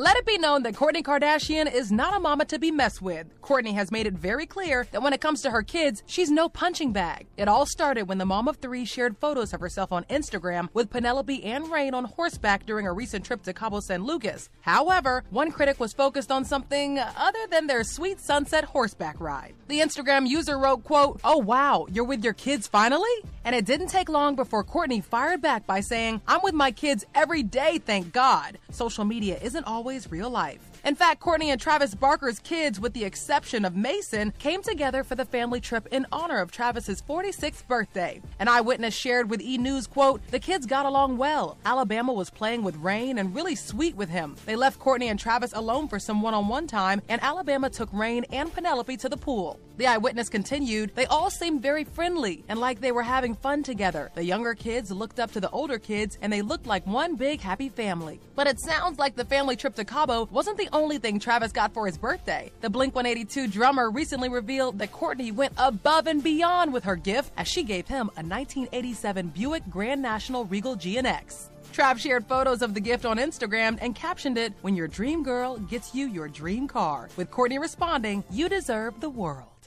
Let it be known that Kourtney Kardashian is not a mama to be messed with. Kourtney has made it very clear that when it comes to her kids, she's no punching bag. It all started when the mom of three shared photos of herself on Instagram with Penelope and Reign on horseback during a recent trip to Cabo San Lucas. However, one critic was focused on something other than their sweet sunset horseback ride. The Instagram user wrote, quote, Oh wow, you're with your kids finally? And it didn't take long before Kourtney fired back by saying, I'm with my kids every day, thank God. Social media isn't always real life. In fact, Kourtney and Travis Barker's kids, with the exception of Mason, came together for the family trip in honor of Travis's 46th birthday. An eyewitness shared with E! News, quote, The kids got along well. Alabama was playing with Reign and really sweet with him. They left Kourtney and Travis alone for some one-on-one time, and Alabama took Reign and Penelope to the pool. The eyewitness continued, They all seemed very friendly and like they were having fun together. The younger kids looked up to the older kids, and they looked like one big happy family. But it sounds like the family trip to Cabo wasn't the only thing Travis got for his birthday. The Blink 182 drummer recently revealed that Kourtney went above and beyond with her gift as she gave him a 1987 Buick Grand National Regal GNX. Trav shared photos of the gift on Instagram and captioned it, When your dream girl gets you your dream car, with Kourtney responding, You deserve the world.